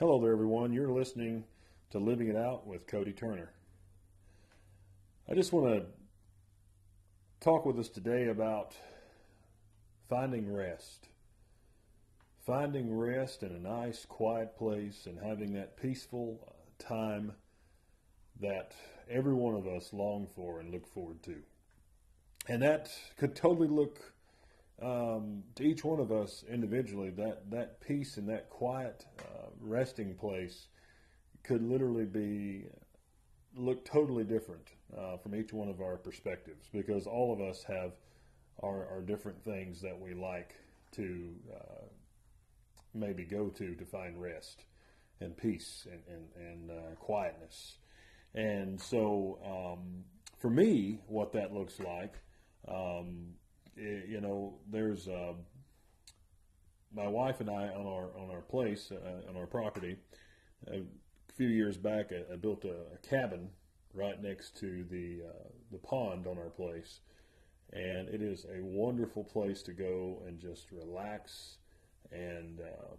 Hello there, everyone. You're listening to Living It Out with Cody Turner. I just want to talk with us today about finding rest. Finding rest in a nice, quiet place and having that peaceful uh, time that every one of us long for and look forward to. And that could totally look um, to each one of us individually, that, that peace and that quiet uh, resting place could literally be look totally different uh, from each one of our perspectives because all of us have our, our different things that we like to uh, maybe go to to find rest and peace and, and, and uh, quietness. And so, um, for me, what that looks like um, you know, there's uh, my wife and I on our on our place uh, on our property. A few years back, I, I built a, a, cabin right next to the uh, the pond on our place, and it is a wonderful place to go and just relax and um,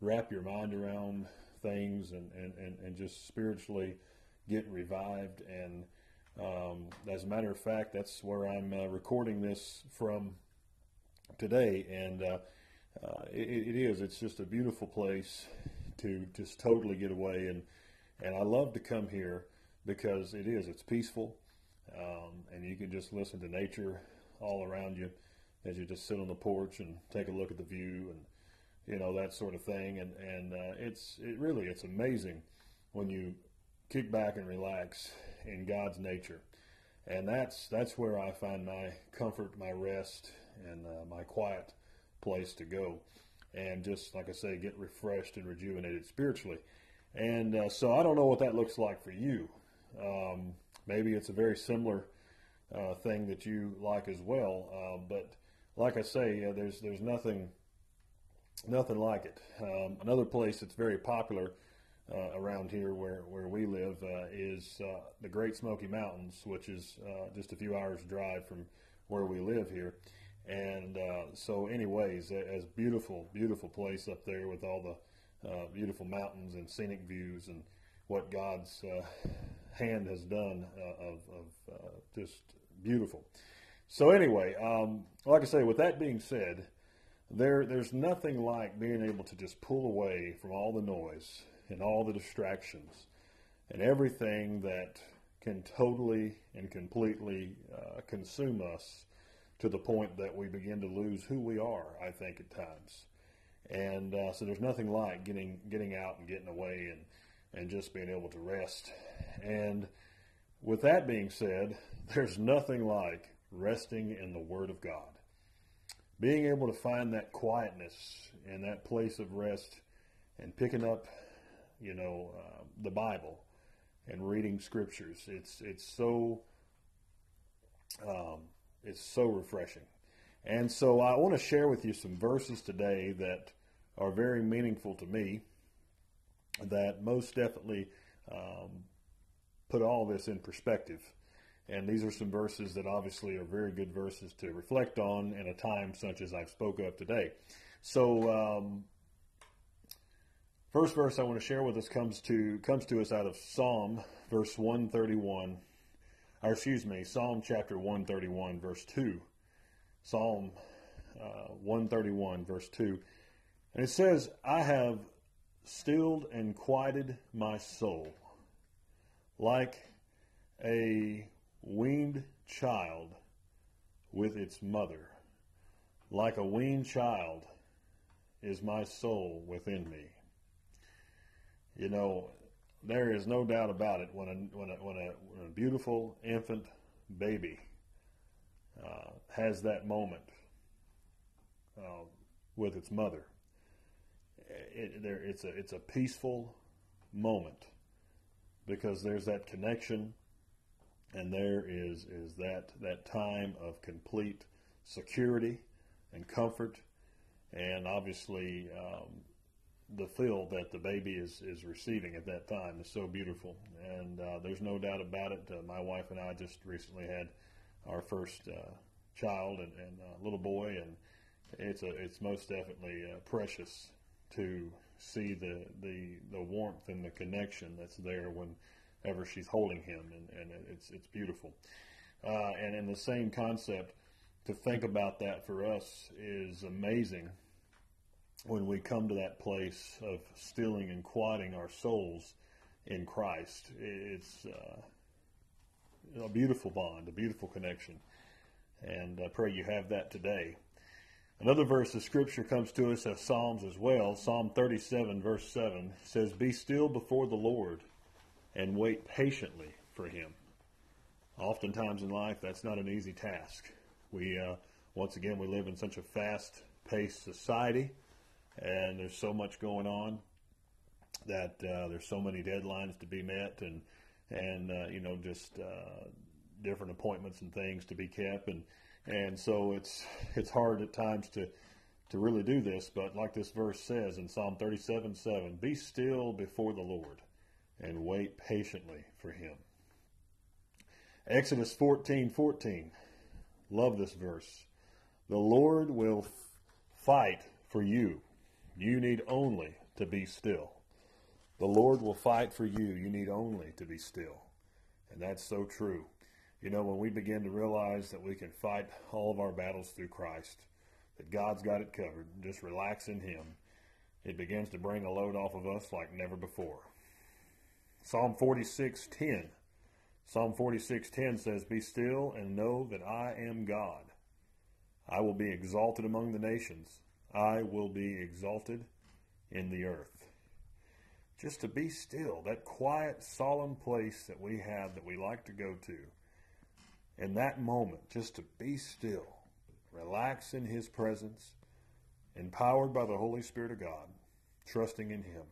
wrap your mind around things and, and, and, and just spiritually get revived and um, as a matter of fact, that's where I'm uh, recording this from today, and uh, uh, it, it is. It's just a beautiful place to just totally get away, and and I love to come here because it is. It's peaceful, um, and you can just listen to nature all around you as you just sit on the porch and take a look at the view and you know that sort of thing. And and uh, it's it really it's amazing when you kick back and relax in God's nature. And that's that's where I find my comfort, my rest, and uh, my quiet place to go, and just like I say, get refreshed and rejuvenated spiritually. And uh, so I don't know what that looks like for you. Um, maybe it's a very similar uh, thing that you like as well. Uh, but like I say, there's there's nothing nothing like it. Um, another place that's very popular uh, around here where, where we live uh, is uh, the Great Smoky Mountains, which is uh, just a few hours drive from where we live here. And uh, so, anyways, as beautiful, beautiful place up there with all the uh, beautiful mountains and scenic views and what God's hand has done of, of just beautiful. So, anyway, um, like I say, with that being said, there there's nothing like being able to just pull away from all the noise and all the distractions and everything that can totally and completely uh, consume us to the point that we begin to lose who we are, I think, at times. And uh, so there's nothing like getting getting out and getting away and, and just being able to rest. And with that being said, there's nothing like resting in the Word of God. Being able to find that quietness and that place of rest and picking up you know, uh, the Bible and reading scriptures. It's it's so um, it's so refreshing. And so I want to share with you some verses today that are very meaningful to me. That most definitely um, put all this in perspective. And these are some verses that obviously are very good verses to reflect on in a time such as I've spoke of today. So um, First verse I want to share with us comes to comes to us out of Psalm verse 131 or excuse me, Psalm chapter 131 verse 2. Psalm uh, 131 verse 2. And it says, "I have stilled and quieted my soul like a weaned child with its mother. Like a weaned child is my soul within me." You know, there is no doubt about it when a, when a, when a, when a beautiful infant baby uh, has that moment uh, with its mother. It, there, it's a it's a peaceful moment because there's that connection, and there is is that that time of complete security and comfort, and obviously um, the feel that the baby is, is receiving at that time is so beautiful. And uh, there's no doubt about it. Uh, my wife and I just recently had our first uh, child and, and little boy, and it's a it's most definitely uh, precious to see the, the, the warmth and the connection that's there whenever she's holding him, and, and it's, it's beautiful. Uh, and in the same concept, to think about that for us is amazing when we come to that place of stilling and quieting our souls in Christ. It's uh, a beautiful bond, a beautiful connection. And I pray you have that today. Another verse of Scripture comes to us as Psalms as well. Psalm 37, verse 7 says, Be still before the Lord and wait patiently for him. Oftentimes in life, that's not an easy task. We, uh, once again, we live in such a fast paced society, and there's so much going on that uh, there's so many deadlines to be met, and and uh, you know just uh, different appointments and things to be kept, and and so it's it's hard at times to to really do this. But like this verse says in Psalm 37, 7, be still before the Lord and wait patiently for Him. Exodus 14, 14. Love this verse. The Lord will fight for you. You need only to be still. The Lord will fight for you. You need only to be still. And that's so true. You know, when we begin to realize that we can fight all of our battles through Christ, that God's got it covered, just relax in Him, it begins to bring a load off of us like never before. Psalm 46:10. Psalm 46:10 says, "Be still and know that I am God. I will be exalted among the nations. I will be exalted in the earth." Just to be still, that quiet, solemn place that we have that we like to go to in that moment, just to be still, relax in His presence, empowered by the Holy Spirit of God, trusting in Him,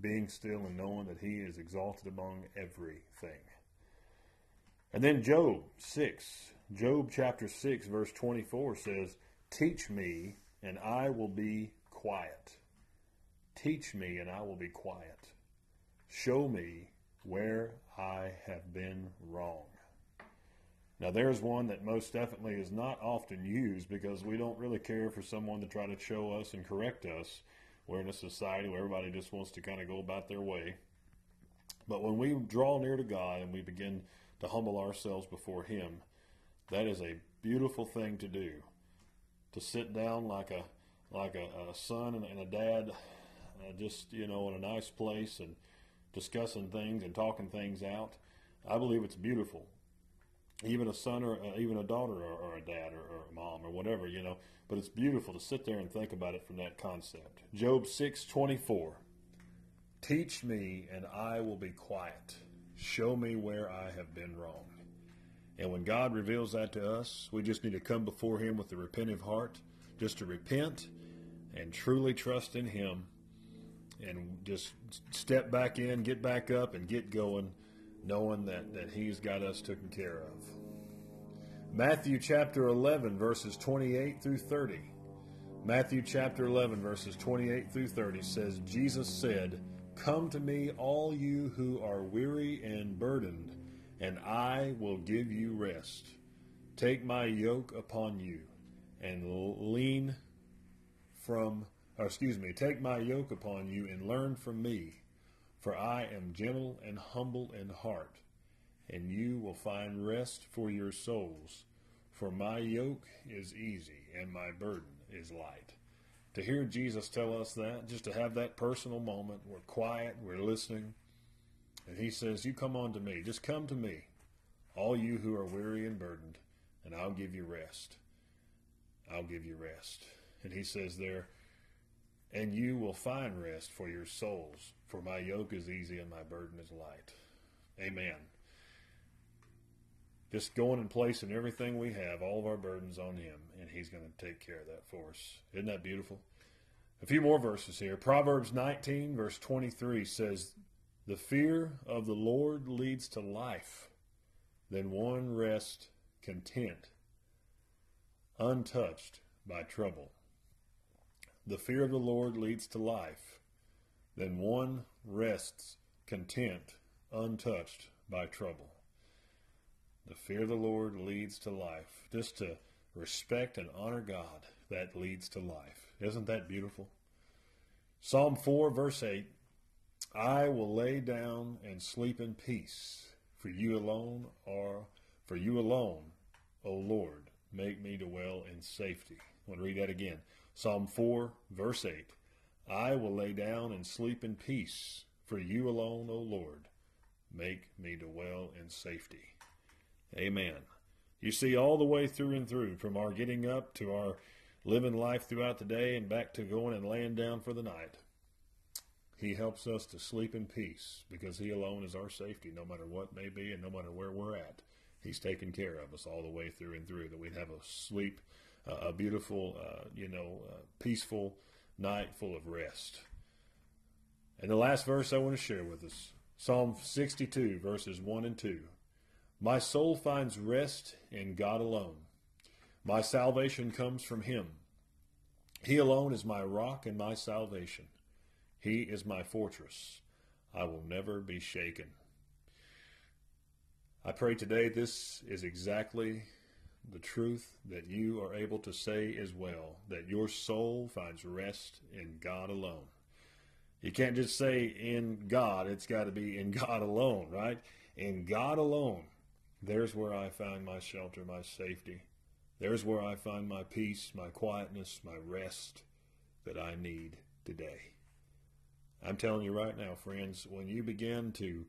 being still and knowing that He is exalted among everything. And then Job 6, Job chapter 6, verse 24 says, Teach me, and I will be quiet. Teach me, and I will be quiet. Show me where I have been wrong. Now, there's one that most definitely is not often used because we don't really care for someone to try to show us and correct us. We're in a society where everybody just wants to kind of go about their way. But when we draw near to God and we begin to humble ourselves before Him, that is a beautiful thing to do. To sit down like a like a, a son and, and, a dad, uh, just you know, in a nice place and discussing things and talking things out. I believe it's beautiful even a son or uh, even a daughter or, or a dad or, or, a mom or whatever, you know. But it's beautiful to sit there and think about it from that concept. Job 6:24. Teach me and I will be quiet. Show me where I have been wrong. And when God reveals that to us, we just need to come before him with a repentant heart, just to repent and truly trust in him and just step back in, get back up and get going knowing that, that He's got us taken care of. Matthew chapter 11, verses 28 through 30. Matthew chapter 11, verses 28 through 30 says, Jesus said, Come to me, all you who are weary and burdened, and I will give you rest. Take my yoke upon you and lean from, or excuse me, take my yoke upon you and learn from me for I am gentle and humble in heart, and you will find rest for your souls. For my yoke is easy and my burden is light. To hear Jesus tell us that, just to have that personal moment, we're quiet, we're listening, and he says, You come on to me, just come to me, all you who are weary and burdened, and I'll give you rest. I'll give you rest. And he says there, and you will find rest for your souls. For my yoke is easy and my burden is light. Amen. Just going and placing everything we have, all of our burdens on Him, and He's going to take care of that for us. Isn't that beautiful? A few more verses here. Proverbs 19, verse 23 says, The fear of the Lord leads to life, then one rest content, untouched by trouble. The fear of the Lord leads to life. Then one rests content, untouched by trouble. The fear of the Lord leads to life. Just to respect and honor God, that leads to life. Isn't that beautiful? Psalm 4, verse 8 I will lay down and sleep in peace, for you alone are, for you alone, O Lord, make me dwell in safety. I want to read that again. Psalm 4, verse 8 I will lay down and sleep in peace, for you alone, O Lord, make me dwell in safety. Amen. You see, all the way through and through, from our getting up to our living life throughout the day and back to going and laying down for the night, He helps us to sleep in peace because He alone is our safety, no matter what may be and no matter where we're at. He's taken care of us all the way through and through, that we'd have a sleep, uh, a beautiful, uh, you know, uh, peaceful night full of rest. And the last verse I want to share with us Psalm 62, verses 1 and 2. My soul finds rest in God alone. My salvation comes from Him. He alone is my rock and my salvation. He is my fortress. I will never be shaken. I pray today this is exactly the truth that you are able to say as well, that your soul finds rest in God alone. You can't just say in God, it's got to be in God alone, right? In God alone, there's where I find my shelter, my safety. There's where I find my peace, my quietness, my rest that I need today. I'm telling you right now, friends, when you begin to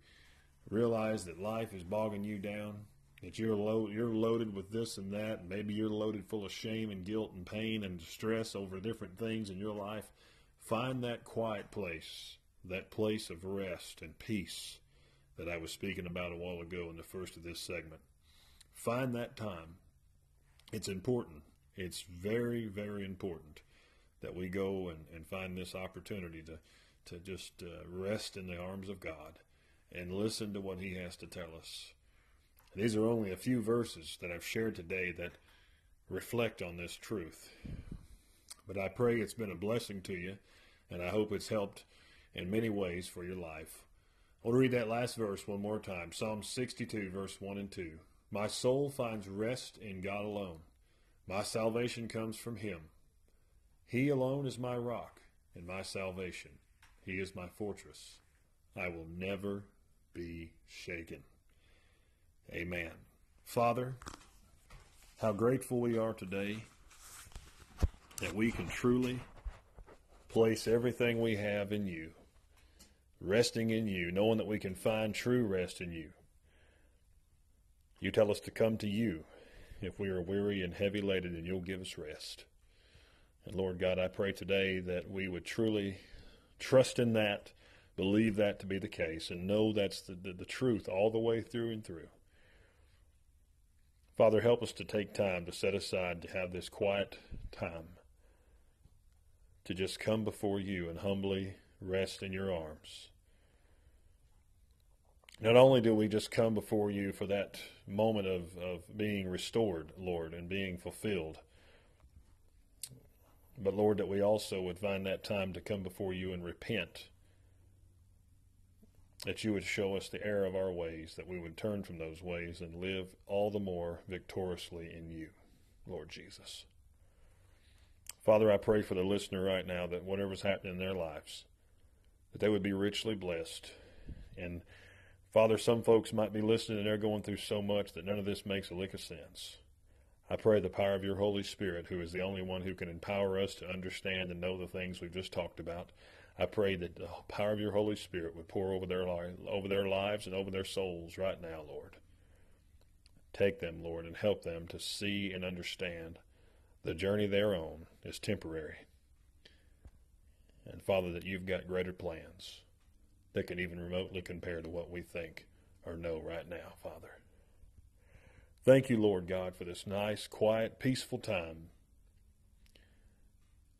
realize that life is bogging you down, that you're lo- you're loaded with this and that, and maybe you're loaded full of shame and guilt and pain and stress over different things in your life, find that quiet place, that place of rest and peace that I was speaking about a while ago in the first of this segment. Find that time. It's important. It's very, very important that we go and, and find this opportunity to, to just uh, rest in the arms of God and listen to what He has to tell us. These are only a few verses that I've shared today that reflect on this truth. But I pray it's been a blessing to you, and I hope it's helped in many ways for your life. I want to read that last verse one more time Psalm 62, verse 1 and 2. My soul finds rest in God alone. My salvation comes from Him. He alone is my rock and my salvation. He is my fortress. I will never be shaken. Amen. Father, how grateful we are today that we can truly place everything we have in you, resting in you, knowing that we can find true rest in you. You tell us to come to you if we are weary and heavy laden, and you'll give us rest. And Lord God, I pray today that we would truly trust in that, believe that to be the case, and know that's the, the, the truth all the way through and through. Father, help us to take time to set aside to have this quiet time to just come before you and humbly rest in your arms. Not only do we just come before you for that moment of, of being restored, Lord, and being fulfilled, but Lord, that we also would find that time to come before you and repent. That you would show us the error of our ways, that we would turn from those ways and live all the more victoriously in you, Lord Jesus. Father, I pray for the listener right now that whatever's happening in their lives, that they would be richly blessed. And Father, some folks might be listening and they're going through so much that none of this makes a lick of sense. I pray the power of your Holy Spirit, who is the only one who can empower us to understand and know the things we've just talked about. I pray that the power of your Holy Spirit would pour over their over their lives and over their souls right now, Lord. Take them, Lord, and help them to see and understand the journey they're on is temporary. And Father, that you've got greater plans that can even remotely compare to what we think or know right now, Father. Thank you, Lord God, for this nice, quiet, peaceful time.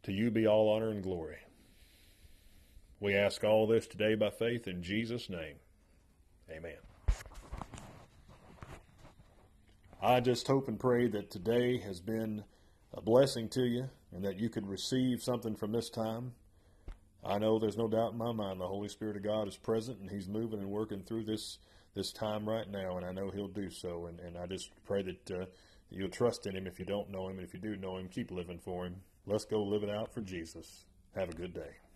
To you be all honor and glory. We ask all this today by faith in Jesus' name. Amen. I just hope and pray that today has been a blessing to you and that you could receive something from this time. I know there's no doubt in my mind the Holy Spirit of God is present and He's moving and working through this this time right now, and I know He'll do so. And, and I just pray that uh, you'll trust in Him if you don't know Him, and if you do know Him, keep living for Him. Let's go live it out for Jesus. Have a good day.